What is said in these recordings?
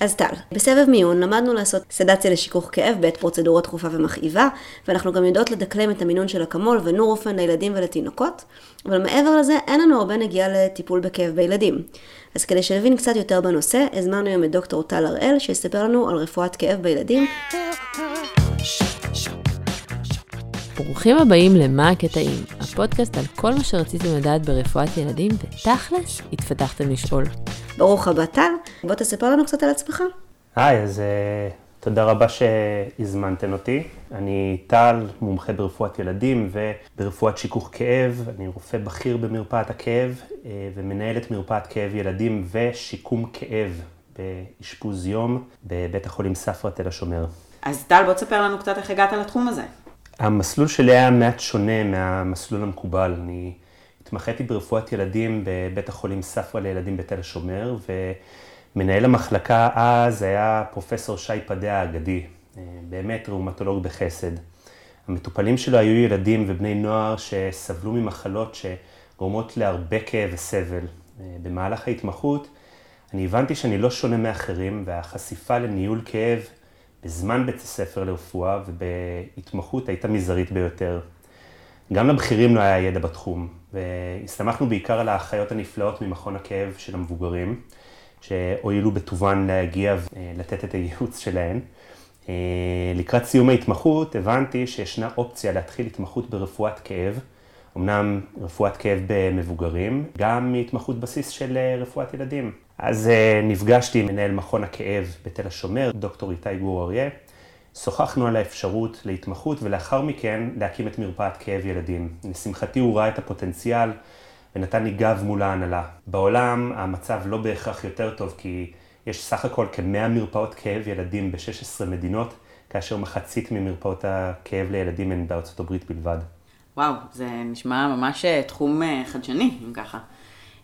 אז טל, בסבב מיון למדנו לעשות סדציה לשיכוך כאב בעת פרוצדורה דחופה ומכאיבה, ואנחנו גם יודעות לדקלם את המינון של אקמול ונורופן לילדים ולתינוקות, אבל מעבר לזה אין לנו הרבה נגיעה לטיפול בכאב בילדים. אז כדי שנבין קצת יותר בנושא, הזמנו היום את דוקטור טל הראל, שיספר לנו על רפואת כאב בילדים. ברוכים הבאים ל"מה הקטעים", הפודקאסט על כל מה שרציתם לדעת ברפואת ילדים, ותכלס, התפתחתם לשאול. ברוך הבא טל, בוא תספר לנו קצת על עצמך. היי, אז uh, תודה רבה שהזמנתם אותי. אני טל, מומחה ברפואת ילדים וברפואת שיכוך כאב. אני רופא בכיר במרפאת הכאב uh, ומנהל את מרפאת כאב ילדים ושיקום כאב באשפוז יום בבית החולים ספרא תל השומר. אז טל, בוא תספר לנו קצת איך הגעת לתחום הזה. המסלול שלי היה מעט שונה מהמסלול המקובל. אני התמחיתי ברפואת ילדים בבית החולים ספרא לילדים בתל השומר, ומנהל המחלקה אז היה פרופסור שי פדה האגדי, אה, באמת ראומטולוג בחסד. המטופלים שלו היו ילדים ובני נוער שסבלו ממחלות שגורמות להרבה כאב וסבל. אה, במהלך ההתמחות אני הבנתי שאני לא שונה מאחרים, והחשיפה לניהול כאב בזמן בית הספר לרפואה ובהתמחות הייתה מזערית ביותר. גם לבכירים לא היה ידע בתחום, והסתמכנו בעיקר על האחיות הנפלאות ממכון הכאב של המבוגרים, שהואילו בטובן להגיע ולתת את הייעוץ שלהן. אה, לקראת סיום ההתמחות הבנתי שישנה אופציה להתחיל התמחות ברפואת כאב, אמנם רפואת כאב במבוגרים, גם מהתמחות בסיס של אה, רפואת ילדים. אז אה, נפגשתי עם מנהל מכון הכאב בתל השומר, דוקטור איתי גור אריה. שוחחנו על האפשרות להתמחות ולאחר מכן להקים את מרפאת כאב ילדים. לשמחתי הוא ראה את הפוטנציאל ונתן לי גב מול ההנהלה. בעולם המצב לא בהכרח יותר טוב כי יש סך הכל כמאה מרפאות כאב ילדים ב-16 מדינות, כאשר מחצית ממרפאות הכאב לילדים הן בארצות הברית בלבד. וואו, זה נשמע ממש אה, תחום אה, חדשני, אם ככה.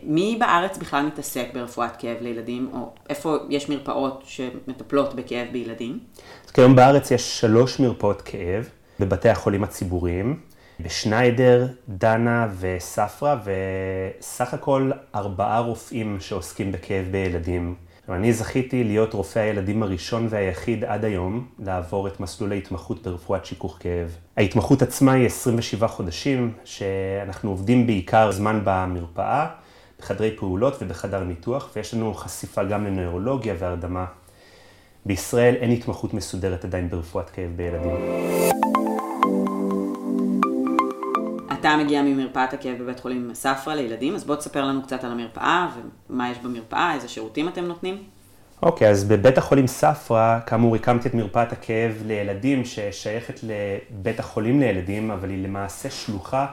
מי בארץ בכלל מתעסק ברפואת כאב לילדים, או איפה יש מרפאות שמטפלות בכאב בילדים? אז כיום בארץ יש שלוש מרפאות כאב בבתי החולים הציבוריים, בשניידר, דנה וספרא, וסך הכל ארבעה רופאים שעוסקים בכאב בילדים. אני זכיתי להיות רופא הילדים הראשון והיחיד עד היום לעבור את מסלול ההתמחות ברפואת שיכוך כאב. ההתמחות עצמה היא 27 חודשים, שאנחנו עובדים בעיקר זמן במרפאה. בחדרי פעולות ובחדר ניתוח, ויש לנו חשיפה גם לנוירולוגיה והרדמה. בישראל אין התמחות מסודרת עדיין ברפואת כאב בילדים. אתה מגיע ממרפאת הכאב בבית חולים ספרא לילדים, אז בוא תספר לנו קצת על המרפאה ומה יש במרפאה, איזה שירותים אתם נותנים. אוקיי, okay, אז בבית החולים ספרא, כאמור, הקמתי את מרפאת הכאב לילדים ששייכת לבית החולים לילדים, אבל היא למעשה שלוחה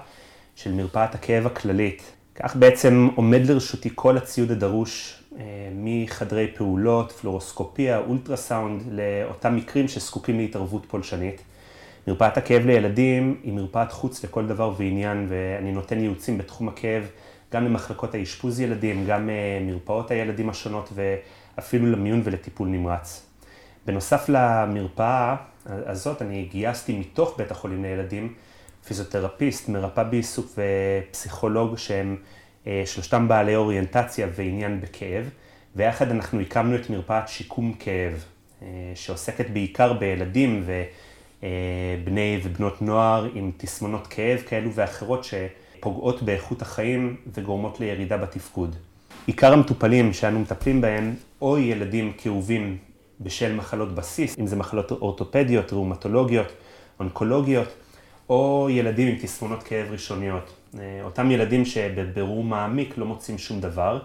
של מרפאת הכאב הכללית. כך בעצם עומד לרשותי כל הציוד הדרוש אה, מחדרי פעולות, פלורוסקופיה, אולטרסאונד, לאותם מקרים שזקוקים להתערבות פולשנית. מרפאת הכאב לילדים היא מרפאת חוץ לכל דבר ועניין, ואני נותן ייעוצים בתחום הכאב גם למחלקות האשפוז ילדים, גם אה, מרפאות הילדים השונות ואפילו למיון ולטיפול נמרץ. בנוסף למרפאה הזאת, אני גייסתי מתוך בית החולים לילדים פיזיותרפיסט, מרפאה בעיסוק ופסיכולוג שהם אה, שלושתם בעלי אוריינטציה ועניין בכאב, ויחד אנחנו הקמנו את מרפאת שיקום כאב, אה, שעוסקת בעיקר בילדים ובני אה, ובנות נוער עם תסמונות כאב כאלו ואחרות שפוגעות באיכות החיים וגורמות לירידה בתפקוד. עיקר המטופלים שאנו מטפלים בהם, או ילדים כאובים בשל מחלות בסיס, אם זה מחלות אורתופדיות, ראומטולוגיות, אונקולוגיות, או ילדים עם תסמונות כאב ראשוניות. אה, אותם ילדים שבבירור מעמיק לא מוצאים שום דבר.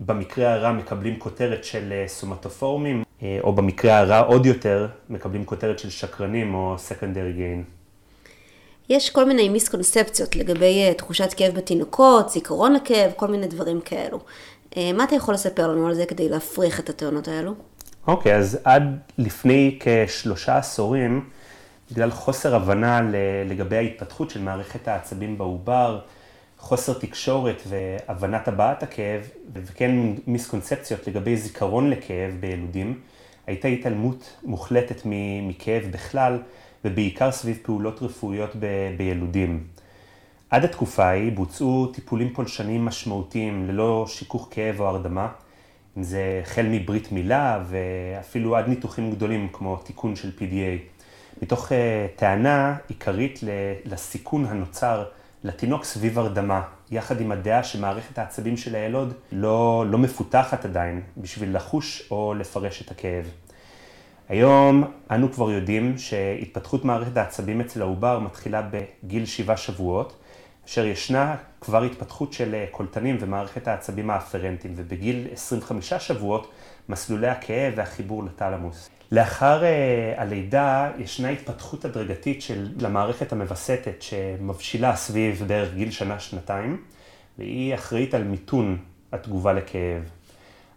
במקרה הרע מקבלים כותרת של אה, סומטופורמים, אה, או במקרה הרע עוד יותר, מקבלים כותרת של שקרנים או secondary gain. יש כל מיני מיסקונספציות לגבי תחושת כאב בתינוקות, זיכרון לכאב, כל מיני דברים כאלו. מה אתה יכול לספר לנו על זה כדי להפריך את הטענות האלו? אוקיי, okay, אז עד לפני כשלושה עשורים, בגלל חוסר הבנה לגבי ההתפתחות של מערכת העצבים בעובר, חוסר תקשורת והבנת הבעת הכאב, וכן מיסקונספציות לגבי זיכרון לכאב בילודים, הייתה התעלמות מוחלטת מכאב בכלל, ובעיקר סביב פעולות רפואיות בילודים. עד התקופה ההיא בוצעו טיפולים פולשניים משמעותיים ללא שיכוך כאב או הרדמה, אם זה החל מברית מילה ואפילו עד ניתוחים גדולים כמו תיקון של PDA. מתוך uh, טענה עיקרית לסיכון הנוצר לתינוק סביב הרדמה, יחד עם הדעה שמערכת העצבים של הילוד לא, לא מפותחת עדיין בשביל לחוש או לפרש את הכאב. היום אנו כבר יודעים שהתפתחות מערכת העצבים אצל העובר מתחילה בגיל שבעה שבועות, אשר ישנה כבר התפתחות של אה, קולטנים ומערכת העצבים האפרנטיים, ובגיל 25 שבועות מסלולי הכאב והחיבור לטלמוס. לאחר uh, הלידה ישנה התפתחות הדרגתית של המערכת המווסתת שמבשילה סביב בערך גיל שנה-שנתיים, והיא אחראית על מיתון התגובה לכאב.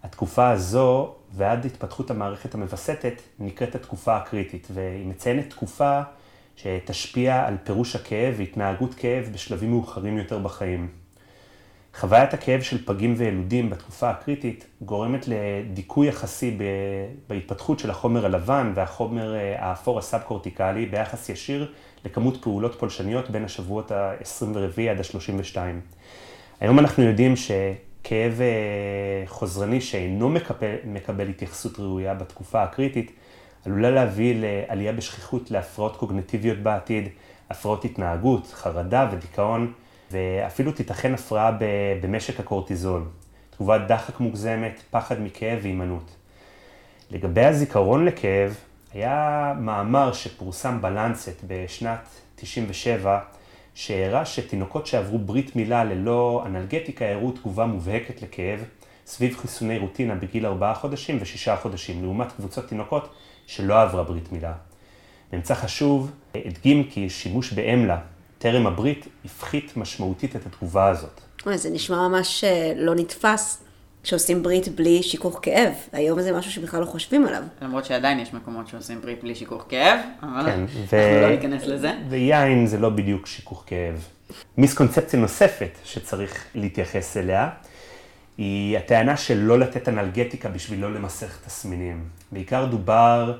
התקופה הזו ועד התפתחות המערכת המווסתת נקראת התקופה הקריטית, והיא מציינת תקופה שתשפיע על פירוש הכאב והתנהגות כאב בשלבים מאוחרים יותר בחיים. חוויית הכאב של פגים וילודים בתקופה הקריטית גורמת לדיכוי יחסי בהתפתחות של החומר הלבן והחומר אה, האפור הסאב-קורטיקלי ביחס ישיר לכמות פעולות פולשניות בין השבועות ה-24 עד ה-32. היום אנחנו יודעים שכאב אה, חוזרני שאינו מקבל, מקבל התייחסות ראויה בתקופה הקריטית, עלולה להביא לעלייה בשכיחות להפרעות קוגנטיביות בעתיד, הפרעות התנהגות, חרדה ודיכאון. ואפילו תיתכן הפרעה במשק הקורטיזול, תגובת דחק מוגזמת, פחד מכאב והימנעות. לגבי הזיכרון לכאב, היה מאמר שפורסם בלנסט בשנת 97, שהראה שתינוקות שעברו ברית מילה ללא אנלגטיקה הראו תגובה מובהקת לכאב סביב חיסוני רוטינה בגיל 4 חודשים ו-6 חודשים, לעומת קבוצות תינוקות שלא עברה ברית מילה. ממצא חשוב הדגים כי שימוש באמלה טרם הברית הפחית משמעותית את התגובה הזאת. אוי, זה נשמע ממש אה, לא נתפס שעושים ברית בלי שיכוך כאב. היום זה משהו שבכלל לא חושבים עליו. למרות שעדיין יש מקומות שעושים ברית בלי שיכוך כאב, אבל כן, ו... אנחנו לא ניכנס לזה. ויין זה לא בדיוק שיכוך כאב. מיסקונספציה נוספת שצריך להתייחס אליה, היא הטענה של לא לתת אנלגטיקה בשביל לא למסך תסמינים. בעיקר דובר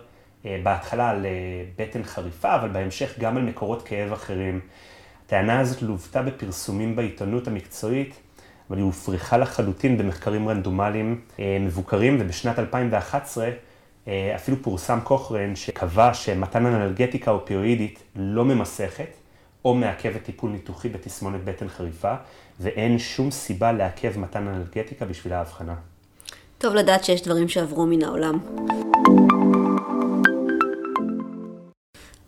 בהתחלה על אה, בטן חריפה, אבל בהמשך גם על מקורות כאב אחרים. הטענה הזאת לוותה בפרסומים בעיתונות המקצועית, אבל היא הופרכה לחלוטין במחקרים רנדומליים אה, מבוקרים, ובשנת 2011 אפילו פורסם קוכרן שקבע שמתן אנלגטיקה אופיואידית לא ממסכת, או מעכבת טיפול ניתוחי בתסמונת בטן חריפה, ואין שום סיבה לעכב מתן אנלגטיקה בשביל ההבחנה. טוב לדעת שיש דברים שעברו מן העולם.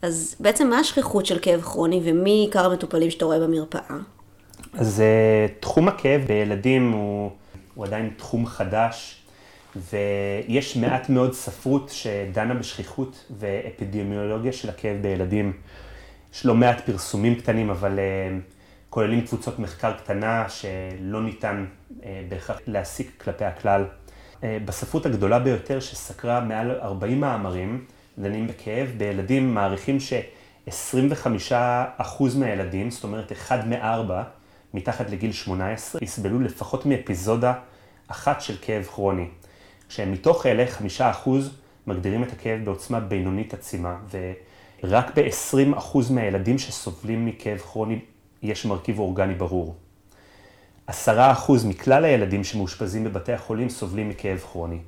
אז בעצם מה השכיחות של כאב כרוני ומי עיקר המטופלים שאתה רואה במרפאה? אז uh, תחום הכאב בילדים הוא, הוא עדיין תחום חדש, ויש מעט מאוד ספרות שדנה בשכיחות ואפידמיולוגיה של הכאב בילדים. יש לא מעט פרסומים קטנים, אבל uh, כוללים קבוצות מחקר קטנה שלא ניתן uh, בהכרח להסיק כלפי הכלל. בספרות הגדולה ביותר שסקרה מעל 40 מאמרים, דנים בכאב. בילדים מעריכים ש-25% מהילדים, זאת אומרת אחד מארבע, מתחת לגיל 18, יסבלו לפחות מאפיזודה אחת של כאב כרוני. כשמתוך אלה 5% מגדירים את הכאב בעוצמה בינונית עצימה, ורק ב-20% מהילדים שסובלים מכאב כרוני יש מרכיב אורגני ברור. 10% מכלל הילדים שמאושפזים בבתי החולים סובלים מכאב כרוני.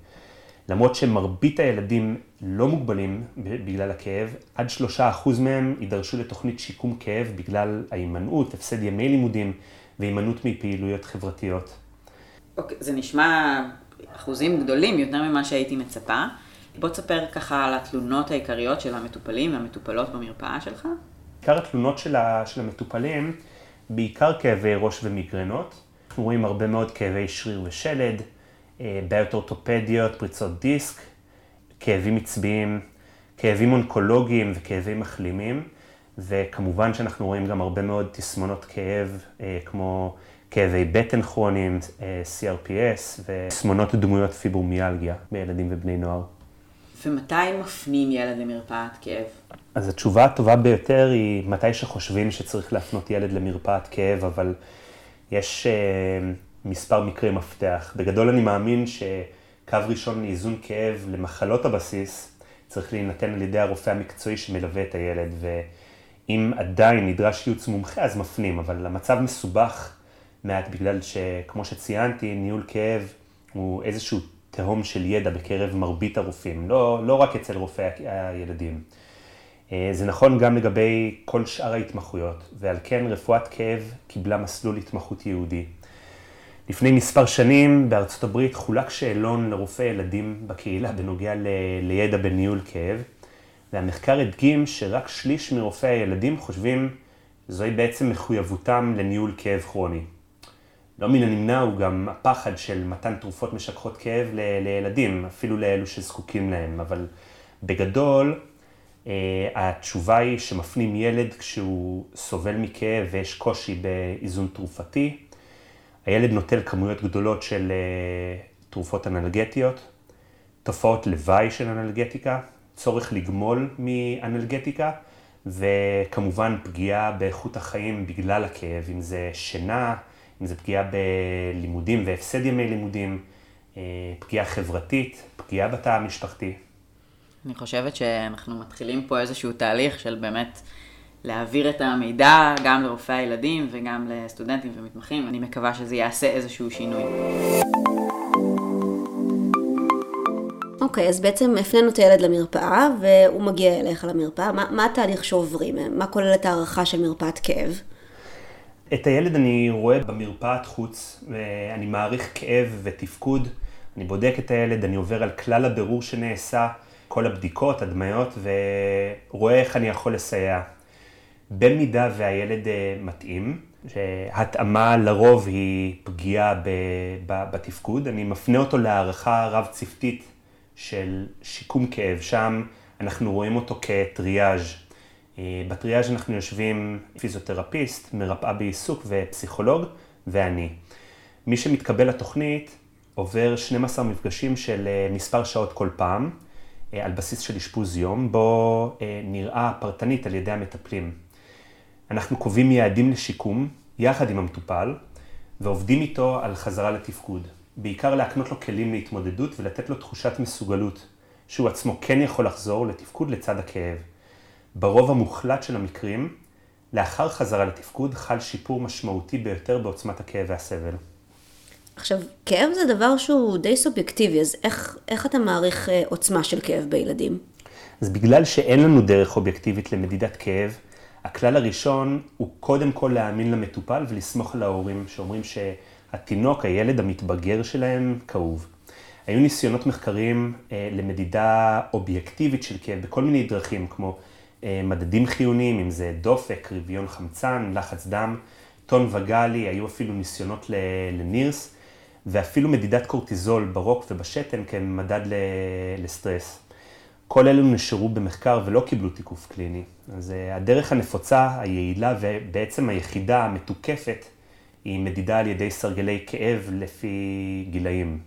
למרות שמרבית הילדים לא מוגבלים בגלל הכאב, עד שלושה אחוז מהם יידרשו לתוכנית שיקום כאב בגלל ההימנעות, הפסד ימי לימודים והימנעות מפעילויות חברתיות. אוקיי, זה נשמע אחוזים גדולים יותר ממה שהייתי מצפה. בוא תספר ככה על התלונות העיקריות של המטופלים והמטופלות במרפאה שלך. עיקר התלונות של, של המטופלים, בעיקר כאבי ראש ומיגרנות. אנחנו רואים הרבה מאוד כאבי שריר ושלד. אה, בעיות אורתופדיות, פריצות דיסק, כאבים עצביים, כאבים אונקולוגיים וכאבים מחלימים, וכמובן שאנחנו רואים גם הרבה מאוד תסמונות כאב, אה, כמו כאבי בטן כרוניים, אה, CRPS, ותסמונות דמויות פיברומיאלגיה בילדים ובני נוער. ומתי מפנים ילד למרפאת כאב? אז התשובה הטובה ביותר היא מתי שחושבים שצריך להפנות ילד למרפאת כאב, אבל יש... מספר מקרי מפתח. בגדול אני מאמין שקו ראשון לאיזון כאב למחלות הבסיס צריך להינתן על ידי הרופא המקצועי שמלווה את הילד, ואם עדיין נדרש ייעוץ מומחה אז מפנים, אבל המצב מסובך מעט בגלל שכמו שציינתי, ניהול כאב הוא איזשהו תהום של ידע בקרב מרבית הרופאים, לא, לא רק אצל רופאי הילדים. אה, זה נכון גם לגבי כל שאר ההתמחויות, ועל כן רפואת כאב קיבלה מסלול התמחות יהודי. לפני מספר שנים בארצות הברית חולק שאלון לרופאי ילדים בקהילה בנוגע ל... לידע בניהול כאב, והמחקר הדגים שרק שליש מרופאי הילדים חושבים זוהי בעצם מחויבותם לניהול כאב כרוני. לא מן הנמנע הוא גם הפחד של מתן תרופות משככות כאב ל... לילדים, אפילו לאלו שזקוקים להם, אבל בגדול, אה, התשובה היא שמפנים ילד כשהוא סובל מכאב ויש קושי באיזון תרופתי. הילד נוטל כמויות גדולות של אה, תרופות אנלגטיות, תופעות לוואי של אנלגטיקה, צורך לגמול מאנלגטיקה, וכמובן פגיעה באיכות החיים בגלל הכאב, אם זה שינה, אם זה פגיעה בלימודים והפסד ימי לימודים, אה, פגיעה חברתית, פגיעה בתא המשפחתי. אני חושבת שאנחנו מתחילים פה איזשהו תהליך של באמת להעביר את המידע גם לרופאי הילדים וגם לסטודנטים ומתמחים. אני מקווה שזה יעשה איזשהו שינוי. אוקיי, okay, אז בעצם הפנינו את הילד למרפאה, והוא מגיע אליך למרפאה. מה, מה התהליך שעוברים? מה כוללת הערכה של מרפאת כאב? את הילד אני רואה במרפאת חוץ, ואני מעריך כאב ותפקוד. אני בודק את הילד, אני עובר על כלל הבירור שנעשה. כל הבדיקות, הדמיות, ורואה איך אני יכול לסייע. במידה והילד אה, מתאים, שהתאמה לרוב היא פגיעה בתפקוד, אני מפנה אותו להערכה רב-צוותית של שיקום כאב, שם אנחנו רואים אותו כטריאז'. אה, בטריאז' אנחנו יושבים פיזיותרפיסט, מרפאה בעיסוק ופסיכולוג, ואני. מי שמתקבל לתוכנית עובר 12 מפגשים של אה, מספר שעות כל פעם. על בסיס של אשפוז יום, בו אה, נראה פרטנית על ידי המטפלים. אנחנו קובעים יעדים לשיקום יחד עם המטופל ועובדים איתו על חזרה לתפקוד. בעיקר להקנות לו כלים להתמודדות ולתת לו תחושת מסוגלות, שהוא עצמו כן יכול לחזור לתפקוד לצד הכאב. ברוב המוחלט של המקרים, לאחר חזרה לתפקוד חל שיפור משמעותי ביותר בעוצמת הכאב והסבל. עכשיו, כאב זה דבר שהוא די סובייקטיבי, אז איך, איך אתה מעריך אה, עוצמה של כאב בילדים? אז בגלל שאין לנו דרך אובייקטיבית למדידת כאב, הכלל הראשון הוא קודם כל להאמין למטופל ולסמוך על ההורים שאומרים שהתינוק, הילד המתבגר שלהם, כאוב. היו ניסיונות מחקריים אה, למדידה אובייקטיבית של כאב בכל מיני דרכים, כמו אה, מדדים חיוניים, אם זה דופק, רביון חמצן, לחץ דם, טון וגלי, היו אפילו ניסיונות לנירס. ואפילו מדידת קורטיזול ברוק ובשתן כמדד לסטרס. כל אלו נשארו במחקר ולא קיבלו תיקוף קליני. אז אה, הדרך הנפוצה, היעילה ובעצם היחידה המתוקפת היא מדידה על ידי סרגלי כאב לפי גילאים.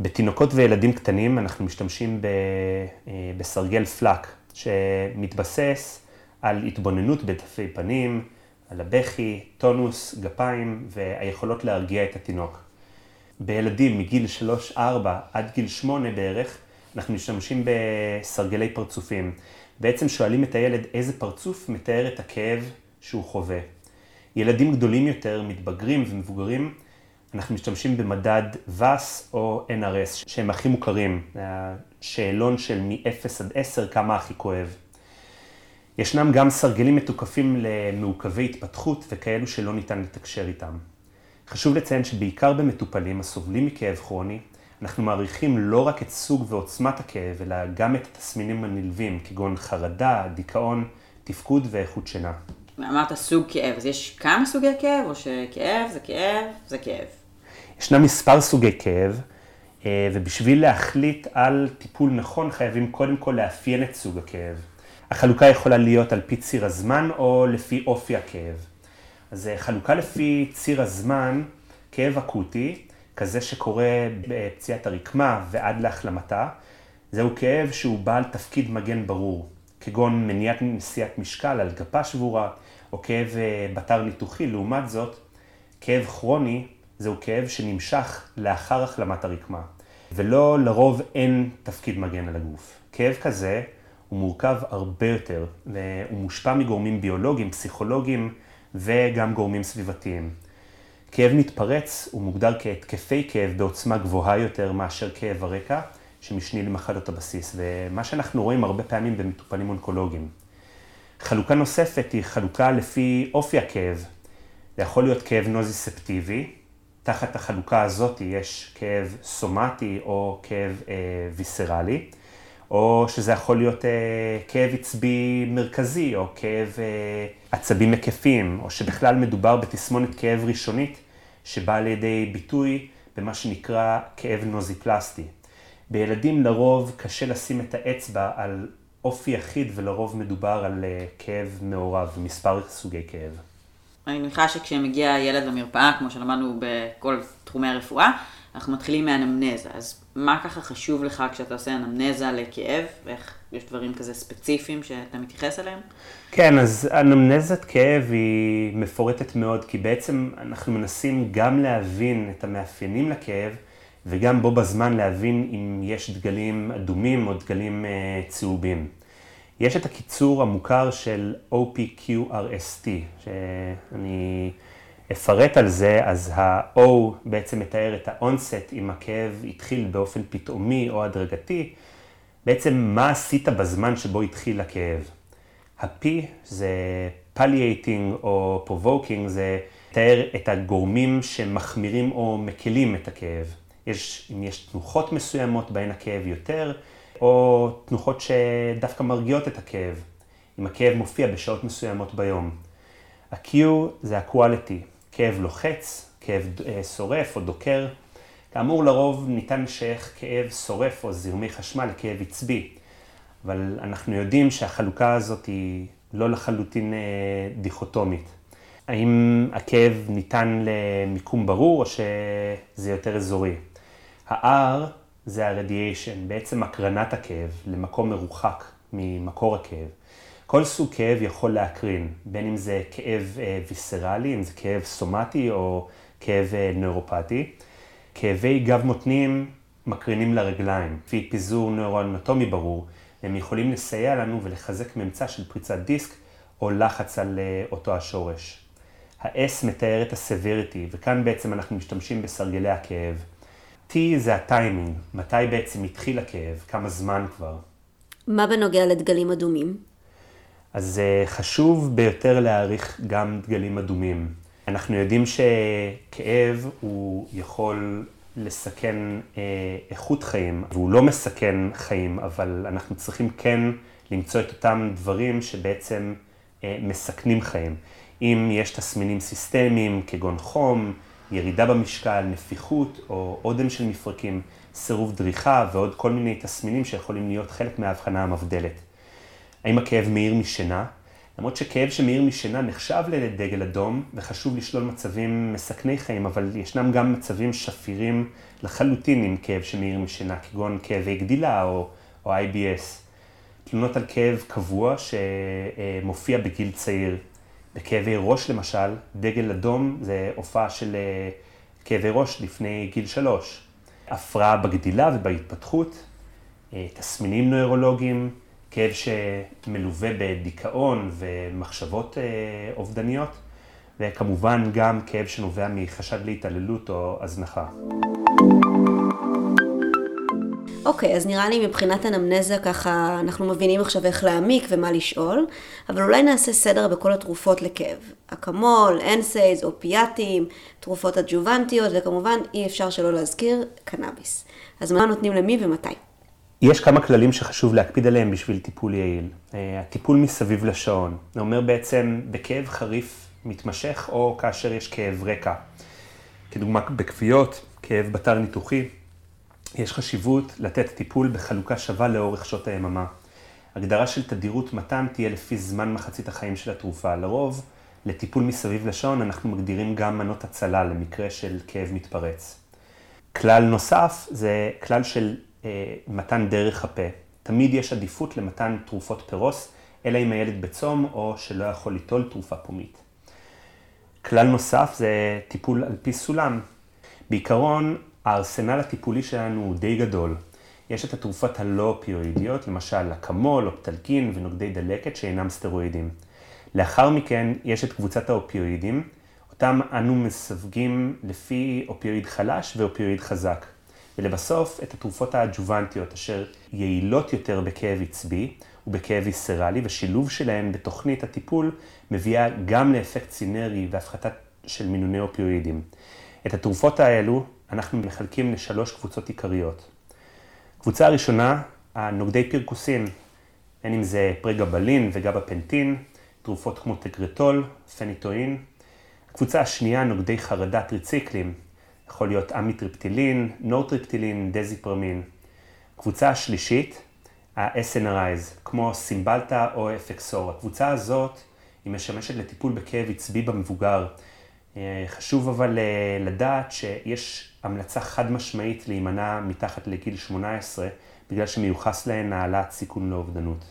בתינוקות וילדים קטנים אנחנו משתמשים אה, בסרגל פלאק, שמתבסס על התבוננות בדפי פנים, על הבכי, טונוס, גפיים והיכולות להרגיע את התינוק. בילדים מגיל 3-4 עד גיל 8 בערך, אנחנו משתמשים בסרגלי פרצופים. בעצם שואלים את הילד איזה פרצוף מתאר את הכאב שהוא חווה. ילדים גדולים יותר, מתבגרים ומבוגרים, אנחנו משתמשים במדד VAS או NRS, שהם הכי מוכרים, השאלון של מ-0 עד 10 כמה הכי כואב. ישנם גם סרגלים מתוקפים למעוכבי התפתחות וכאלו שלא ניתן לתקשר איתם. חשוב לציין שבעיקר במטופלים הסובלים מכאב כרוני, אנחנו מעריכים לא רק את סוג ועוצמת הכאב, אלא גם את התסמינים הנלווים, כגון חרדה, דיכאון, תפקוד ואיכות שינה. אמרת סוג כאב, אז יש כמה סוגי כאב, או שכאב זה כאב, זה כאב? ישנם מספר סוגי כאב, אה, ובשביל להחליט על טיפול נכון, חייבים קודם כל לאפיין את סוג הכאב. החלוקה יכולה להיות על פי ציר הזמן או לפי אופי הכאב. אז אה, חלוקה לפי ציר הזמן, כאב אקוטי, כזה שקורה בפציעת הרקמה ועד להחלמתה, זהו כאב שהוא בעל תפקיד מגן ברור, כגון מניעת נשיאת משקל על גפה שבורה, או כאב אה, בתר ניתוחי. לעומת זאת, כאב כרוני זהו כאב שנמשך לאחר החלמת הרקמה, ולא לרוב אין תפקיד מגן על הגוף. כאב כזה הוא מורכב הרבה יותר, והוא מושפע מגורמים ביולוגיים, פסיכולוגיים, וגם גורמים סביבתיים. כאב מתפרץ הוא מוגדר כהתקפי כאב בעוצמה גבוהה יותר מאשר כאב הרקע, שמשני למחלות הבסיס, ומה שאנחנו רואים הרבה פעמים במטופלים אונקולוגיים. חלוקה נוספת היא חלוקה לפי אופי הכאב. זה יכול להיות כאב נוזיספטיבי, תחת החלוקה הזאת יש כאב סומטי או כאב אה, ויסרלי, או שזה יכול להיות אה, כאב עצבי מרכזי, או כאב אה, עצבים היקפיים, או שבכלל מדובר בתסמונת כאב ראשונית, שבאה לידי ביטוי במה שנקרא כאב נוזיפלסטי. בילדים לרוב קשה לשים את האצבע על אופי יחיד, ולרוב מדובר על אה, כאב מעורב, מספר סוגי כאב. אני מניחה שכשמגיע ילד למרפאה, כמו שלמדנו בכל תחומי הרפואה, אנחנו מתחילים מאנמנזה. אז מה ככה חשוב לך כשאתה עושה אנמנזה לכאב, ואיך יש דברים כזה ספציפיים שאתה מתייחס אליהם? כן, אז אנמנזת כאב היא מפורטת מאוד, כי בעצם אנחנו מנסים גם להבין את המאפיינים לכאב, וגם בו בזמן להבין אם יש דגלים אדומים או דגלים אה, צהובים. יש את הקיצור המוכר של OPQRST, שאני אפרט על זה, אז ה-O בעצם מתאר את ה-onset, אם הכאב התחיל באופן פתאומי או הדרגתי, בעצם מה עשית בזמן שבו התחיל הכאב. ה-P זה palliating או provoking, זה מתאר את הגורמים שמחמירים או מקלים את הכאב. יש, אם יש תנוחות מסוימות בהן הכאב יותר, או תנוחות שדווקא מרגיעות את הכאב, אם הכאב מופיע בשעות מסוימות ביום. ה-Q זה ה-quality, כאב לוחץ, כאב אה, שורף או דוקר. כאמור, לרוב ניתן לשייך כאב שורף או זרמי חשמל לכאב עצבי, אבל אנחנו יודעים שהחלוקה הזאת היא לא לחלוטין אה, דיכוטומית. האם הכאב ניתן למיקום ברור או שזה יותר אזורי? ה-R זה ה-radiation, בעצם הקרנת הכאב למקום מרוחק ממקור הכאב. כל סוג כאב יכול להקרין, בין אם זה כאב אה, ויסרלי, אם זה כאב סומטי או כאב אה, נוירופטי. כאבי גב מותנים מקרינים לרגליים, לפי פיזור נוירואנטומי ברור, הם יכולים לסייע לנו ולחזק ממצא של פריצת דיסק או לחץ על אה, אותו השורש. ה-S מתאר את ה-severity, וכאן בעצם אנחנו משתמשים בסרגלי הכאב. T זה הטיימינג, מתי בעצם התחיל הכאב, כמה זמן כבר. מה בנוגע לדגלים אדומים? אז אה, חשוב ביותר להעריך גם דגלים אדומים. אנחנו יודעים שכאב הוא יכול לסכן אה, איכות חיים, והוא לא מסכן חיים, אבל אנחנו צריכים כן למצוא את אותם דברים שבעצם אה, מסכנים חיים. אם יש תסמינים סיסטמיים כגון חום, ירידה במשקל, נפיחות או אודם של מפרקים, סירוב דריכה ועוד כל מיני תסמינים שיכולים להיות חלק מההבחנה המבדלת. האם הכאב מאיר משינה? למרות שכאב שמאיר משינה נחשב לדגל אדום וחשוב לשלול מצבים מסכני חיים, אבל ישנם גם מצבים שפירים לחלוטין עם כאב שמאיר משינה, כגון כאבי גדילה או, או IBS. תלונות על כאב קבוע שמופיע בגיל צעיר. בכאבי ראש למשל, דגל אדום זה הופעה של אה, כאבי ראש לפני גיל שלוש. הפרעה בגדילה ובהתפתחות, אה, תסמינים נוירולוגיים, כאב שמלווה בדיכאון ומחשבות אה, אובדניות, וכמובן גם כאב שנובע מחשד להתעללות או הזנחה. אוקיי, אז נראה לי מבחינת אנמנזה ככה אנחנו מבינים עכשיו איך להעמיק ומה לשאול, אבל אולי נעשה סדר בכל התרופות לכאב. אקמול, אנסייז, אופיאטים, תרופות אג'וונטיות, וכמובן אי אפשר שלא להזכיר קנאביס. אז מה נותנים למי ומתי? יש כמה כללים שחשוב להקפיד עליהם בשביל טיפול יעיל. אה, הטיפול מסביב לשעון, זה אומר בעצם בכאב חריף מתמשך או כאשר יש כאב רקע. כדוגמה בכוויות, כאב בתר ניתוחי, יש חשיבות לתת טיפול בחלוקה שווה לאורך שעות היממה. הגדרה של תדירות מתן תהיה לפי זמן מחצית החיים של התרופה. לרוב, לטיפול מסביב לשעון אנחנו מגדירים גם מנות הצלה למקרה של כאב מתפרץ. כלל נוסף זה כלל של מתן דרך הפה. תמיד יש עדיפות למתן תרופות פירוס, אלא אם הילד בצום או שלא יכול ליטול תרופה פומית. כלל נוסף זה טיפול על פי סולם. בעיקרון, הארסנל הטיפולי שלנו הוא די גדול. יש את התרופות הלא אופיואידיות, למשל אקמול, אופטלקין ונוגדי דלקת שאינם סטרואידים. לאחר מכן יש את קבוצת האופיואידים, אותם אנו מסווגים לפי אופיואיד חלש ואופיואיד חזק. ולבסוף, את התרופות האג'וונטיות, אשר יעילות יותר בכאב עצבי ובכאב ויסרלי, ושילוב שלהן בתוכנית הטיפול מביאה גם לאפקט סינרי והפחתה של מינוני אופיואידים. את התרופות האלו אנחנו מחלקים לשלוש קבוצות עיקריות. קבוצה הראשונה, הנוגדי פרכוסין, בין אם זה פרגבלין וגבפנטין, תרופות כמו טגרטול, פניטואין. הקבוצה השנייה, נוגדי חרדה טריציקלים, יכול להיות אמיטריפטילין, נורטריפטילין, דזיפרמין. קבוצה השלישית, ה-SNRIs, כמו סימבלטה או אפקסור. הקבוצה הזאת היא משמשת לטיפול בכאב עצבי במבוגר. אה, חשוב אבל אה, לדעת שיש המלצה חד משמעית להימנע מתחת לגיל 18, בגלל שמיוחס להן העלאת סיכון לאובדנות.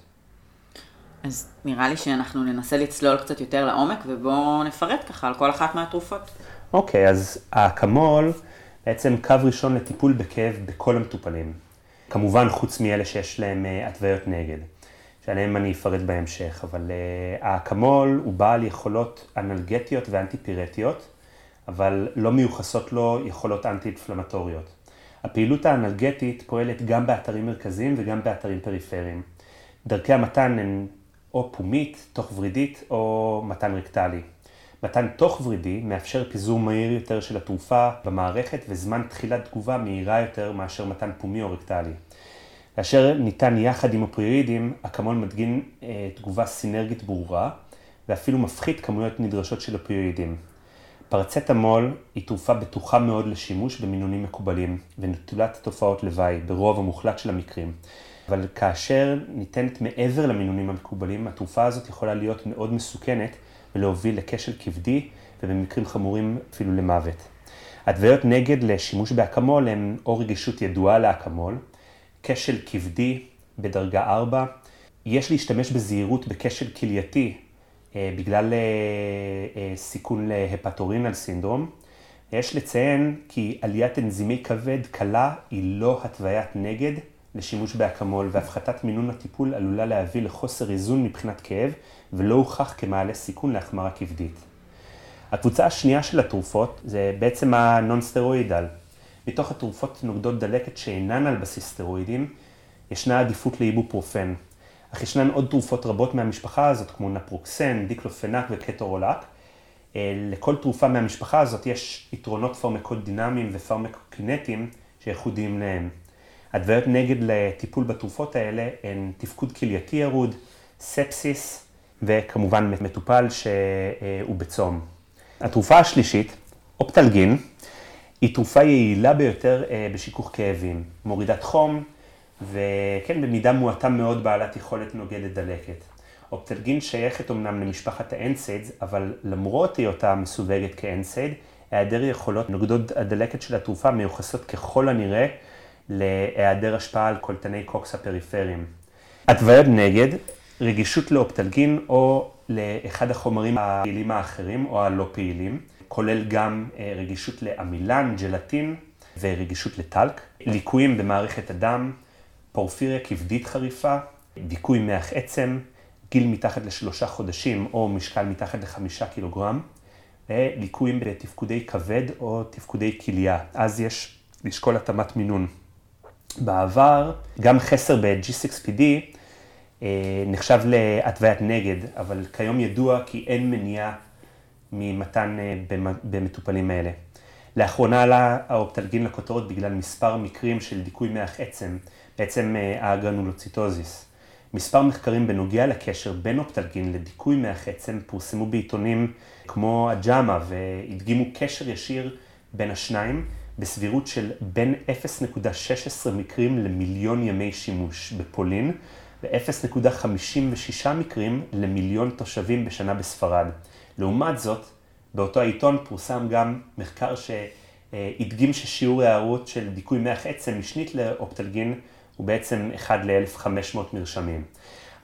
אז נראה לי שאנחנו ננסה לצלול קצת יותר לעומק, ובואו נפרט ככה על כל אחת מהתרופות. אוקיי, אז האקמול בעצם קו ראשון לטיפול בכאב בכל המטופלים. כמובן, חוץ מאלה שיש להם אה, התוויות נגד, שעליהם אני אפרט בהמשך, אבל uh, האקמול הוא בעל יכולות אנלגטיות ואנטיפירטיות, אבל לא מיוחסות לו יכולות אנטי-אינפלמטוריות. הפעילות האנלגטית פועלת גם באתרים מרכזיים וגם באתרים פריפריים. דרכי המתן הן או פומית, תוך ורידית או מתן רקטלי. מתן תוך ורידי מאפשר פיזור מהיר יותר של התרופה במערכת וזמן תחילת תגובה מהירה יותר מאשר מתן פומי או רקטלי. כאשר ניתן יחד עם אופריואידים, אקמול מדגין אה, תגובה סינרגית ברורה ואפילו מפחית כמויות נדרשות של אופריואידים. פרצטמול היא תרופה בטוחה מאוד לשימוש במינונים מקובלים ונטולת תופעות לוואי ברוב המוחלט של המקרים. אבל כאשר ניתנת מעבר למינונים המקובלים, התרופה הזאת יכולה להיות מאוד מסוכנת ולהוביל לכשל כבדי ובמקרים חמורים אפילו למוות. התוויות נגד לשימוש באקמול הן או רגישות ידועה לאקמול, כשל כבדי בדרגה 4, יש להשתמש בזהירות בכשל כלייתי אה, בגלל אה, אה, סיכון להפטורינל סינדרום. יש לציין כי עליית אנזימי כבד קלה היא לא התוויית נגד לשימוש באקמול, והפחתת מינון הטיפול עלולה להביא לחוסר איזון מבחינת כאב, ולא הוכח כמעלה סיכון להחמרה כבדית. הקבוצה השנייה של התרופות זה בעצם ה non-steroidal. מתוך התרופות נוגדות דלקת שאינן על בסיס סטרואידים, ישנה עדיפות לאיבופרופן. אך ישנן עוד תרופות רבות מהמשפחה הזאת, כמו נפרוקסן, דיקלופנק וקטורולק. אה, לכל תרופה מהמשפחה הזאת יש יתרונות פרמקודינמיים ופרמקוקינטיים שייחודיים להם. התוויות נגד לטיפול בתרופות האלה הן תפקוד כלייתי ירוד, ספסיס וכמובן מטופל שהוא בצום. התרופה השלישית, אופטלגין, היא תרופה יעילה ביותר אה, בשיכוך כאבים, מורידת חום וכן במידה מועטה מאוד בעלת יכולת נוגדת דלקת. אופטלגין שייכת אמנם למשפחת האנסיידס, אבל למרות היותה מסווגת כאנסייד, היעדר יכולות נוגדות הדלקת של התרופה מיוחסות ככל הנראה להיעדר השפעה על קולטני קוקס הפריפריים. התוויות נגד, רגישות לאופטלגין או לאחד החומרים הפעילים האחרים או הלא פעילים, כולל גם אה, רגישות לעמילן, ג'לטין ורגישות לטלק, ליקויים במערכת הדם, פורפיריה כבדית חריפה, דיכוי מח עצם, גיל מתחת לשלושה חודשים או משקל מתחת לחמישה קילוגרם, וליקויים בתפקודי כבד או תפקודי כליה. אז יש לשקול התאמת מינון. בעבר, גם חסר ב-G6PD אה, נחשב להתוויית נגד, אבל כיום ידוע כי אין מניעה ממתן אה, במטופלים האלה. לאחרונה עלה האופטלגין לכותרות בגלל מספר מקרים של דיכוי מח עצם, בעצם אה, הגרנולוציטוזיס. מספר מחקרים בנוגע לקשר בין אופטלגין לדיכוי מח עצם פורסמו בעיתונים כמו הג'אמה והדגימו קשר ישיר בין השניים, בסבירות של בין 0.16 מקרים למיליון ימי שימוש בפולין ו-0.56 מקרים למיליון תושבים בשנה בספרד. לעומת זאת, באותו העיתון פורסם גם מחקר שהדגים ששיעור ההערות של דיכוי מח עצם משנית לאופטלגין הוא בעצם 1 ל-1500 מרשמים.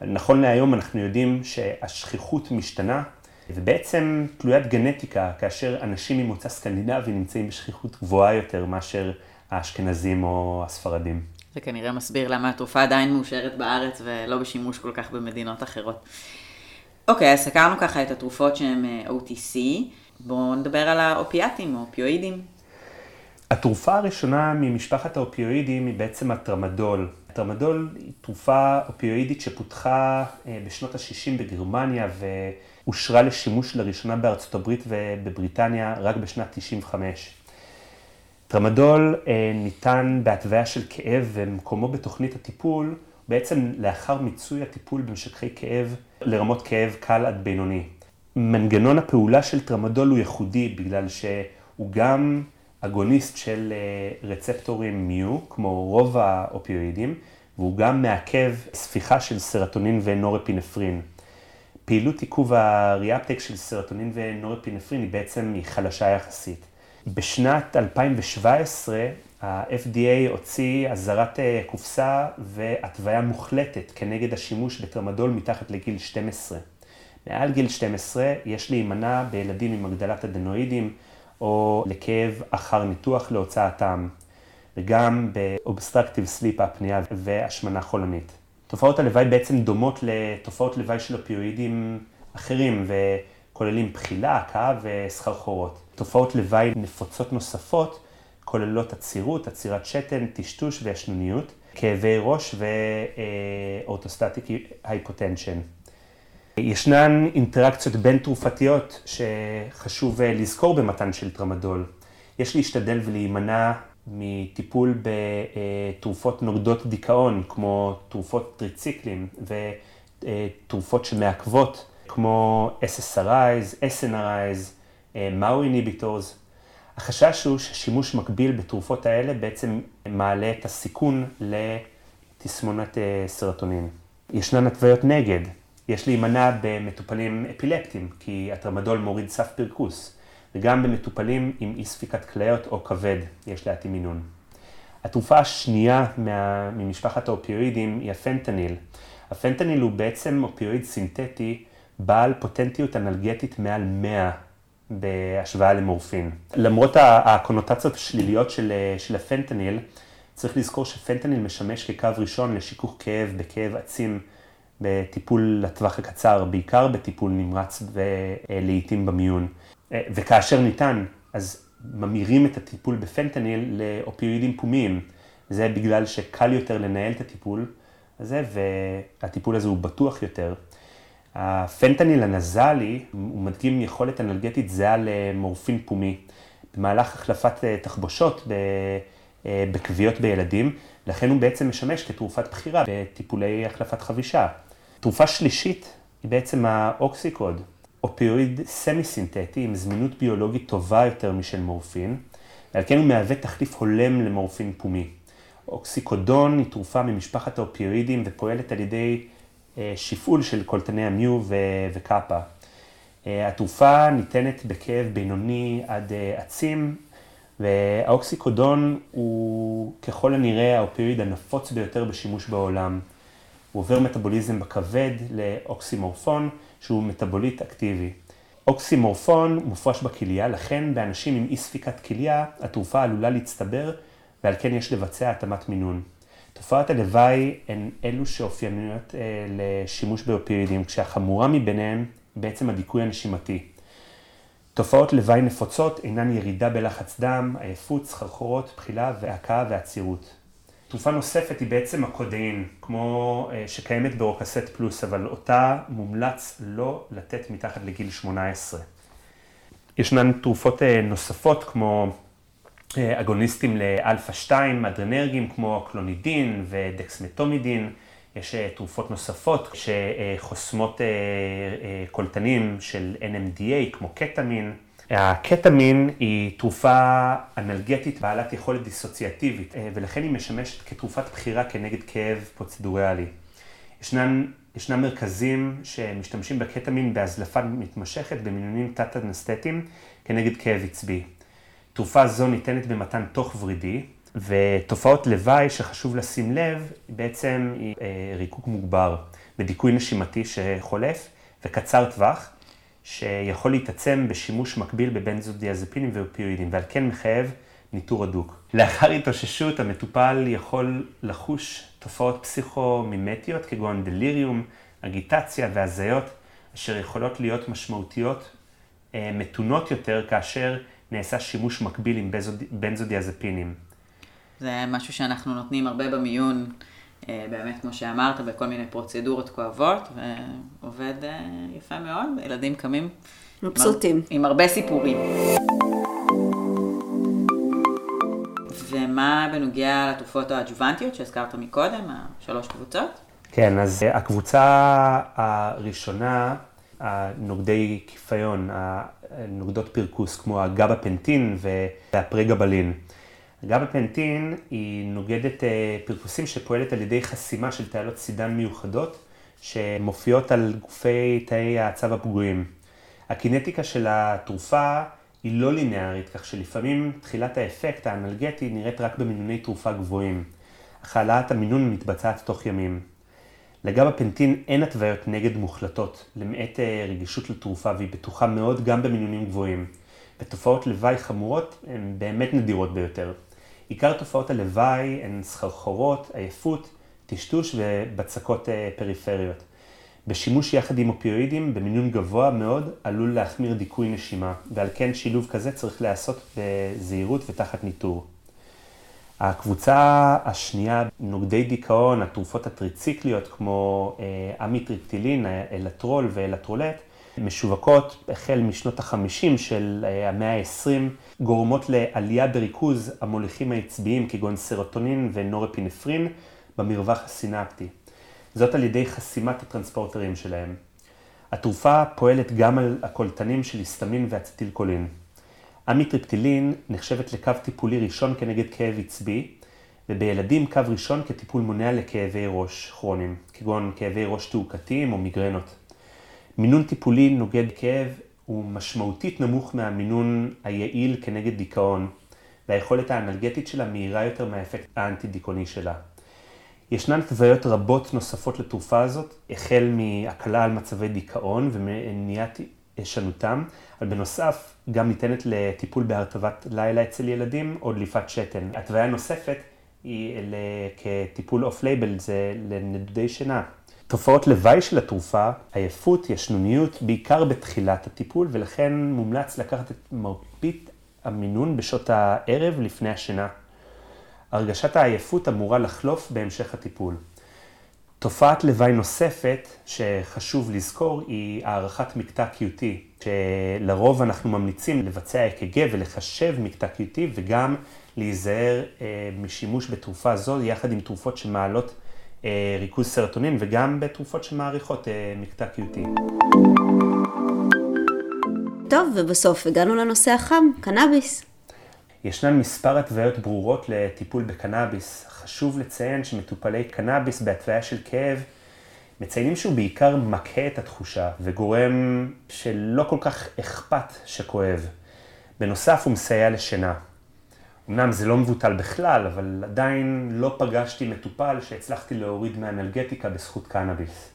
נכון להיום אנחנו יודעים שהשכיחות משתנה ובעצם תלוית גנטיקה, כאשר אנשים ממוצא סקנדינבי נמצאים בשכיחות גבוהה יותר מאשר האשכנזים או הספרדים. זה כנראה מסביר למה התרופה עדיין מאושרת בארץ ולא בשימוש כל כך במדינות אחרות. אוקיי, אז סקרנו ככה את התרופות שהן אה, OTC. בואו נדבר על האופיאטים, האופיואידים. התרופה הראשונה ממשפחת האופיואידים היא בעצם הטרמדול. הטרמדול היא תרופה אופיואידית שפותחה אה, בשנות ה-60 בגרמניה ואושרה לשימוש לראשונה בארצות הברית ובבריטניה רק בשנת 95. טרמדול אה, ניתן בהתוויה של כאב ומקומו בתוכנית הטיפול בעצם לאחר מיצוי הטיפול במשככי כאב לרמות כאב קל עד בינוני. מנגנון הפעולה של טרמדול הוא ייחודי בגלל שהוא גם אגוניסט של אה, רצפטורים מיו, כמו רוב האופיואידים, והוא גם מעכב ספיחה של סרטונין ונורפינפרין. פעילות עיכוב ה reuptake של סרטונין ונורפינפרין היא בעצם חלשה יחסית. בשנת 2017 ה-FDA הוציא אזהרת אה, קופסה והתוויה מוחלטת כנגד השימוש בטרמדול מתחת לגיל 12. מעל גיל 12 יש להימנע בילדים עם הגדלת אדנואידים או לכאב אחר ניתוח להוצאתם, וגם ב obstructive sleep apnea והשמנה חולנית. תופעות הלוואי בעצם דומות לתופעות לוואי של אופיואידים אחרים וכוללים בחילה, הכאה וסחרחורות. תופעות לוואי נפוצות נוספות כוללות עצירות, עצירת שתן, טשטוש וישנוניות, כאבי ראש ואורטוסטטיק היפוטנשן. ישנן אינטראקציות בין תרופתיות שחשוב אה, לזכור במתן של טרמדול. יש להשתדל ולהימנע מטיפול בתרופות נוגדות דיכאון, כמו תרופות טריציקלים ותרופות שמעכבות, כמו SSRIs, SNRIs, MAO inhibitors. החשש הוא ששימוש מקביל בתרופות האלה בעצם מעלה את הסיכון לתסמונת אה, סרטונין. ישנן התוויות נגד. יש להימנע במטופלים אפילפטיים, כי הטרמדול מוריד סף פרקוס, וגם במטופלים עם אי ספיקת כליות או כבד, יש להתאים מינון. התרופה השנייה מה, ממשפחת האופיואידים היא הפנטניל. הפנטניל הוא בעצם אופיואיד סינתטי בעל פוטנטיות אנלגטית מעל 100 בהשוואה למורפין. למרות הקונוטציות השליליות של, של הפנטניל, צריך לזכור שפנטניל משמש כקו ראשון לשיכוך כאב בכאב עצים בטיפול לטווח הקצר, בעיקר בטיפול נמרץ ולעיתים במיון. וכאשר ניתן, אז ממירים את הטיפול בפנטניל לאופיואידים פומיים. זה בגלל שקל יותר לנהל את הטיפול הזה, והטיפול הזה הוא בטוח יותר. הפנטניל הנזלי, הוא מדגים יכולת אנרגטית זהה למורפין פומי. במהלך החלפת אה, תחבושות אה, בכוויות בילדים, לכן הוא בעצם משמש כתרופת בחירה בטיפולי החלפת חבישה. תרופה שלישית היא בעצם האוקסיקודון, אופיואיד סמי-סינתטי עם זמינות ביולוגית טובה יותר משל מורפין, ועל כן הוא מהווה תחליף הולם למורפין פומי. אוקסיקודון היא תרופה ממשפחת האופיואידים ופועלת על ידי אה, שפעול של קולטני המיו וקאפה. אה, התרופה ניתנת בכאב בינוני עד אה, עצים, והאוקסיקודון הוא ככל הנראה האופיואיד הנפוץ ביותר בשימוש בעולם. הוא עובר מטאבוליזם בכבד לאוקסימורפון, שהוא מטאבוליט אקטיבי. אוקסימורפון מופרש בכליה, לכן באנשים עם אי ספיקת כליה, התרופה עלולה להצטבר, ועל כן יש לבצע התאמת מינון. תופעת הלוואי הן אלו שאופייניות אה, לשימוש באופיואידים, כשהחמורה מביניהן בעצם הדיכוי הנשימתי. תופעות לוואי נפוצות אינן ירידה בלחץ דם, עייפות, סחרחורות, בחילה והקאה ועצירות. תרופה נוספת היא בעצם הקודאין, כמו אה, שקיימת ברוקסט פלוס, אבל אותה מומלץ לא לתת מתחת לגיל 18. ישנן תרופות אה, נוספות כמו אה, אגוניסטים לאלפא 2, אדרנרגים כמו קלונידין ודקסמטומידין. יש תרופות נוספות שחוסמות קולטנים של NMDA כמו קטמין. הקטמין היא תרופה אנלגטית בעלת יכולת דיסוציאטיבית, אה, ולכן היא משמשת כתרופת בחירה כנגד כאב פרוצדוריאלי. ישנן, ישנם מרכזים שמשתמשים בקטמין בהזלפה מתמשכת במינונים תת-אנסתטיים כנגד כאב עצבי. תרופה זו ניתנת במתן תוך ורידי, ותופעות לוואי שחשוב לשים לב, בעצם היא אה, ריקוק מוגבר ודיכוי נשימתי שחולף וקצר טווח, שיכול להתעצם בשימוש מקביל בבנזודיאזפינים ואופיואידים, ועל כן מחייב ניטור הדוק. לאחר התאוששות המטופל יכול לחוש תופעות פסיכומימטיות כגון דליריום, אגיטציה והזיות, אשר יכולות להיות משמעותיות מתונות יותר כאשר נעשה שימוש מקביל עם בנזודיאזפינים. זה משהו שאנחנו נותנים הרבה במיון, אה, באמת, כמו שאמרת, בכל מיני פרוצדורות כואבות, ועובד אה, יפה מאוד, ילדים קמים. מבסוטים. עם, עם הרבה סיפורים. ומה בנוגע לתרופות האג'וונטיות שהזכרת מקודם, השלוש קבוצות? כן, אז אה, הקבוצה הראשונה, הנוגדי קיפיון, הנוגדות פרכוס, כמו הגבפנטין והפרגבלין. הגבפנטין היא נוגדת אה, פרכוסים שפועלת על ידי חסימה של תעלות סידן מיוחדות, שמופיעות על גופי תאי העצב הפגועים. הקינטיקה של התרופה היא לא לינארית, כך שלפעמים תחילת האפקט האנלגטי נראית רק במינוני תרופה גבוהים, אך העלאת המינון מתבצעת תוך ימים. לגב הפנטין אין התוויות נגד מוחלטות, למעט אה, רגישות לתרופה, והיא בטוחה מאוד גם במינונים גבוהים. ותופעות לוואי חמורות הן באמת נדירות ביותר. עיקר תופעות הלוואי הן סחרחורות, עייפות, טשטוש ובצקות אה, פריפריות. בשימוש יחד עם אופיואידים במינון גבוה מאוד עלול להחמיר דיכוי נשימה, ועל כן שילוב כזה צריך להיעשות בזהירות ותחת ניטור. הקבוצה השנייה, נוגדי דיכאון, התרופות הטריציקליות כמו אה, אמיטריפטילין, אלטרול ואלטרולט, משווקות החל משנות החמישים של אה, המאה ה-20, גורמות לעלייה בריכוז המוליכים העצביים כגון סרוטונין ונורפינפרין במרווח הסינפטי. זאת על ידי חסימת הטרנספורטרים שלהם. התרופה פועלת גם על הקולטנים של היסטמין ואצטילקולין. אמיטריפטילין נחשבת לקו טיפולי ראשון כנגד כאב עצבי, ובילדים קו ראשון כטיפול מונע לכאבי ראש כרוניים, כגון כאבי ראש תעוקתיים או מיגרנות. מינון טיפולי נוגד כאב הוא משמעותית נמוך מהמינון היעיל כנגד דיכאון, והיכולת האנלגטית שלה מהירה יותר מהאפקט האנטי-דיכאוני שלה. ישנן תוויות רבות נוספות לתרופה הזאת, החל מהקלה על מצבי דיכאון ומניעת ישנותם, אבל בנוסף גם ניתנת לטיפול בהרטבת לילה אצל ילדים או דליפת שתן. התוויה נוספת היא כטיפול off label, זה לנדודי שינה. תופעות לוואי של התרופה, עייפות, ישנוניות, בעיקר בתחילת הטיפול, ולכן מומלץ לקחת את מרבית המינון בשעות הערב לפני השינה. הרגשת העייפות אמורה לחלוף בהמשך הטיפול. תופעת לוואי נוספת שחשוב לזכור היא הערכת מקטע QT, שלרוב אנחנו ממליצים לבצע אק"ג ולחשב מקטע QT וגם להיזהר אה, משימוש בתרופה זו יחד עם תרופות שמעלות ריכוז סרטונין וגם בתרופות שמעריכות אה, מקטע QT. טוב, ובסוף הגענו לנושא החם, קנאביס. ישנן מספר התוויות ברורות לטיפול בקנאביס. חשוב לציין שמטופלי קנאביס בהתוויה של כאב מציינים שהוא בעיקר מקהה את התחושה וגורם שלא כל כך אכפת שכואב. בנוסף הוא מסייע לשינה. אמנם זה לא מבוטל בכלל, אבל עדיין לא פגשתי מטופל שהצלחתי להוריד מאנלגטיקה בזכות קנאביס.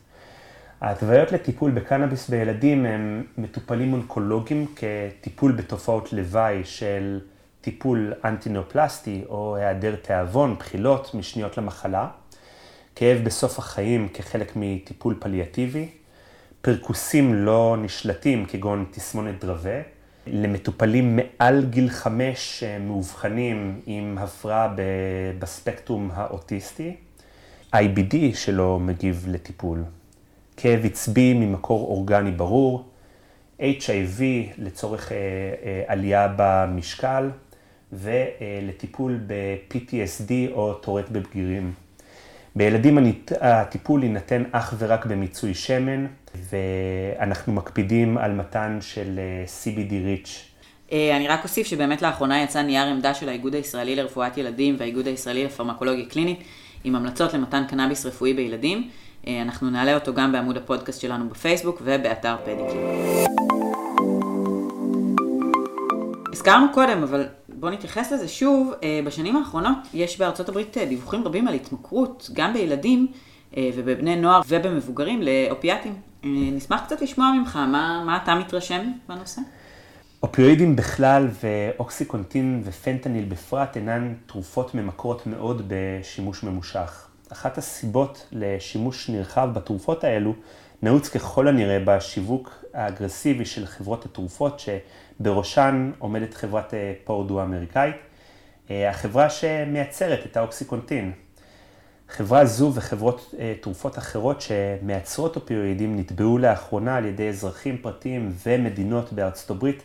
ההתוויות לטיפול בקנאביס בילדים הם מטופלים אונקולוגיים כטיפול בתופעות לוואי של טיפול אנטינאופלסטי או היעדר תיאבון, בחילות, משניות למחלה, כאב בסוף החיים כחלק מטיפול פליאטיבי, פרקוסים לא נשלטים כגון תסמונת דרווה, למטופלים מעל גיל חמש מאובחנים עם הפרעה בספקטרום האוטיסטי, IBD שלא מגיב לטיפול, כאב עצבי ממקור אורגני ברור, HIV לצורך אה, אה, עלייה במשקל ולטיפול ב-PTSD או טורט בבגירים. בילדים הטיפול יינתן אך ורק במיצוי שמן, ואנחנו מקפידים על מתן של אה, CBD rich. אה, אני רק אוסיף שבאמת לאחרונה יצא נייר עמדה של האיגוד הישראלי לרפואת ילדים והאיגוד הישראלי לפרמקולוגיה קלינית, עם המלצות למתן קנאביס רפואי בילדים. אה, אנחנו נעלה אותו גם בעמוד הפודקאסט שלנו בפייסבוק ובאתר פדיקלי. הזכרנו קודם, אבל בואו נתייחס לזה שוב. בשנים האחרונות יש בארצות הברית דיווחים רבים על התמכרות, גם בילדים ובבני נוער ובמבוגרים, לאופיאטים. נשמח קצת לשמוע ממך, מה, מה אתה מתרשם בנושא? אופיואידים בכלל ואוקסיקונטין ופנטניל בפרט אינן תרופות ממכרות מאוד בשימוש ממושך. אחת הסיבות לשימוש נרחב בתרופות האלו נעוץ ככל הנראה בשיווק האגרסיבי של חברות התרופות, שבראשן עומדת חברת אה, פורדו האמריקאית, אה, החברה שמייצרת את האוקסיקונטין. חברה זו וחברות אה, תרופות אחרות שמייצרות אופיואידים נתבעו לאחרונה על ידי אזרחים פרטיים ומדינות בארצות הברית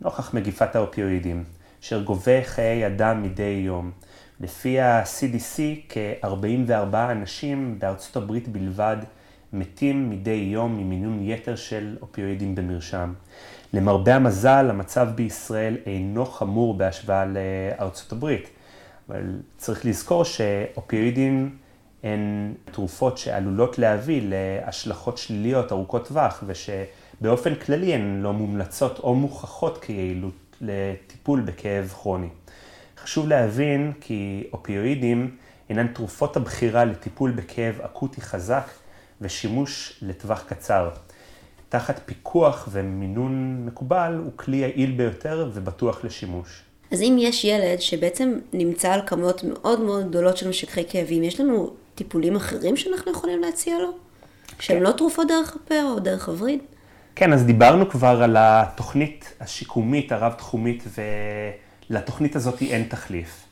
נוכח מגיפת האופיואידים, אשר גובה חיי אדם מדי יום. לפי ה-CDC, כ-44 אנשים בארצות הברית בלבד מתים מדי יום ממינון יתר של אופיואידים במרשם. למרבה המזל, המצב בישראל אינו חמור בהשוואה לארצות הברית, אבל צריך לזכור שאופיואידים הן תרופות שעלולות להביא להשלכות שליליות ארוכות טווח, ושבאופן כללי הן לא מומלצות או מוכחות כיעילות לטיפול בכאב כרוני. חשוב להבין כי אופיואידים אינן תרופות הבחירה לטיפול בכאב אקוטי חזק ושימוש לטווח קצר. תחת פיקוח ומינון מקובל הוא כלי יעיל ביותר ובטוח לשימוש. אז אם יש ילד שבעצם נמצא על כמויות מאוד מאוד גדולות של משככי כאבים, יש לנו טיפולים אחרים שאנחנו יכולים להציע לו? שהם כן. לא תרופות דרך הפה או דרך הווריד? כן, אז דיברנו כבר על התוכנית השיקומית הרב-תחומית, ולתוכנית הזאת אין תחליף.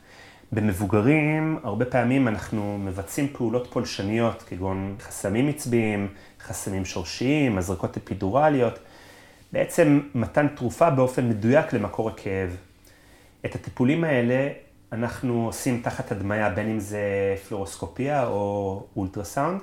במבוגרים, הרבה פעמים אנחנו מבצעים פעולות פולשניות, כגון חסמים עצביים, חסמים שורשיים, הזרקות אפידורליות, בעצם מתן תרופה באופן מדויק למקור הכאב. את הטיפולים האלה אנחנו עושים תחת הדמיה, בין אם זה פלורוסקופיה או אולטרסאונד.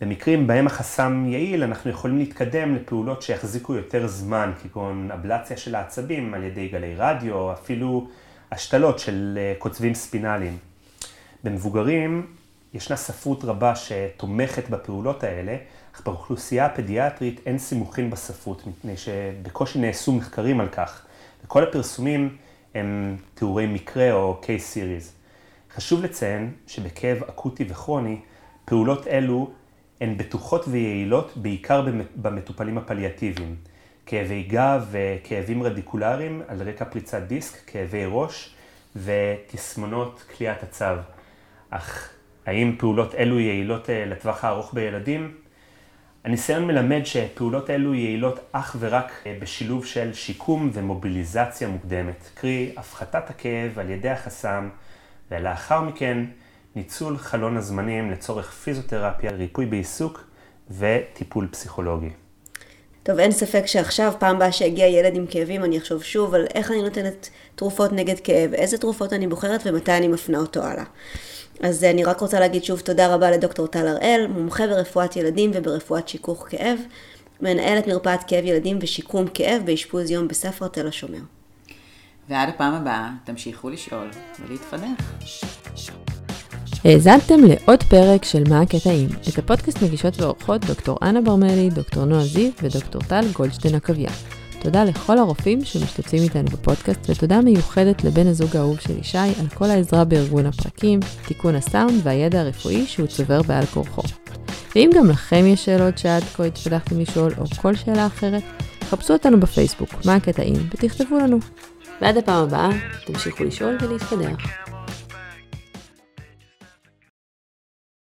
במקרים בהם החסם יעיל, אנחנו יכולים להתקדם לפעולות שיחזיקו יותר זמן, כגון אבלציה של העצבים על ידי גלי רדיו, אפילו השתלות של אה, קוצבים ספינליים. במבוגרים ישנה ספרות רבה שתומכת בפעולות האלה, אך באוכלוסייה הפדיאטרית אין סימוכין בספרות, מפני שבקושי נעשו מחקרים על כך, וכל הפרסומים הם תיאורי מקרה או case series. חשוב לציין שבכאב אקוטי וכרוני, פעולות אלו הן בטוחות ויעילות בעיקר במטופלים הפליאטיביים. כאבי גב וכאבים רדיקולריים על רקע פריצת דיסק, כאבי ראש ותסמונות כליאת הצו. אך האם פעולות אלו יעילות אה, לטווח הארוך בילדים? הניסיון מלמד שפעולות אלו יעילות אך ורק אה, בשילוב של שיקום ומוביליזציה מוקדמת, קרי הפחתת הכאב על ידי החסם, ולאחר מכן ניצול חלון הזמנים לצורך פיזיותרפיה, ריפוי בעיסוק וטיפול פסיכולוגי. טוב, אין ספק שעכשיו, פעם הבאה שהגיע ילד עם כאבים, אני אחשוב שוב על איך אני נותנת תרופות נגד כאב, איזה תרופות אני בוחרת ומתי אני מפנה אותו הלאה. אז אני רק רוצה להגיד שוב תודה רבה לדוקטור טל הראל, מומחה ברפואת ילדים וברפואת שיכוך כאב, מנהלת מרפאת כאב ילדים ושיקום כאב באשפוז יום בספר תל השומר. ועד הפעם הבאה, תמשיכו לשאול ולהתפדח. האזנתם לעוד פרק של מה הקטעים. את הפודקאסט מגישות ועורכות דוקטור אנה ברמלי, דוקטור נועה זיו ודוקטור טל גולדשטיין עקביה. תודה לכל הרופאים שמשתתפים איתנו בפודקאסט, ותודה מיוחדת לבן הזוג האהוב של ישי על כל העזרה בארגון הפרקים, תיקון הסאונד והידע הרפואי שהוא צובר בעל כורחו. ואם גם לכם יש שאלות שעד כה התפתחתם לשאול, או כל שאלה אחרת, חפשו אותנו בפייסבוק, מה הקטעים, ותכתבו לנו. ועד הפעם הבאה, תמשיכו לשאול ולהתפתח.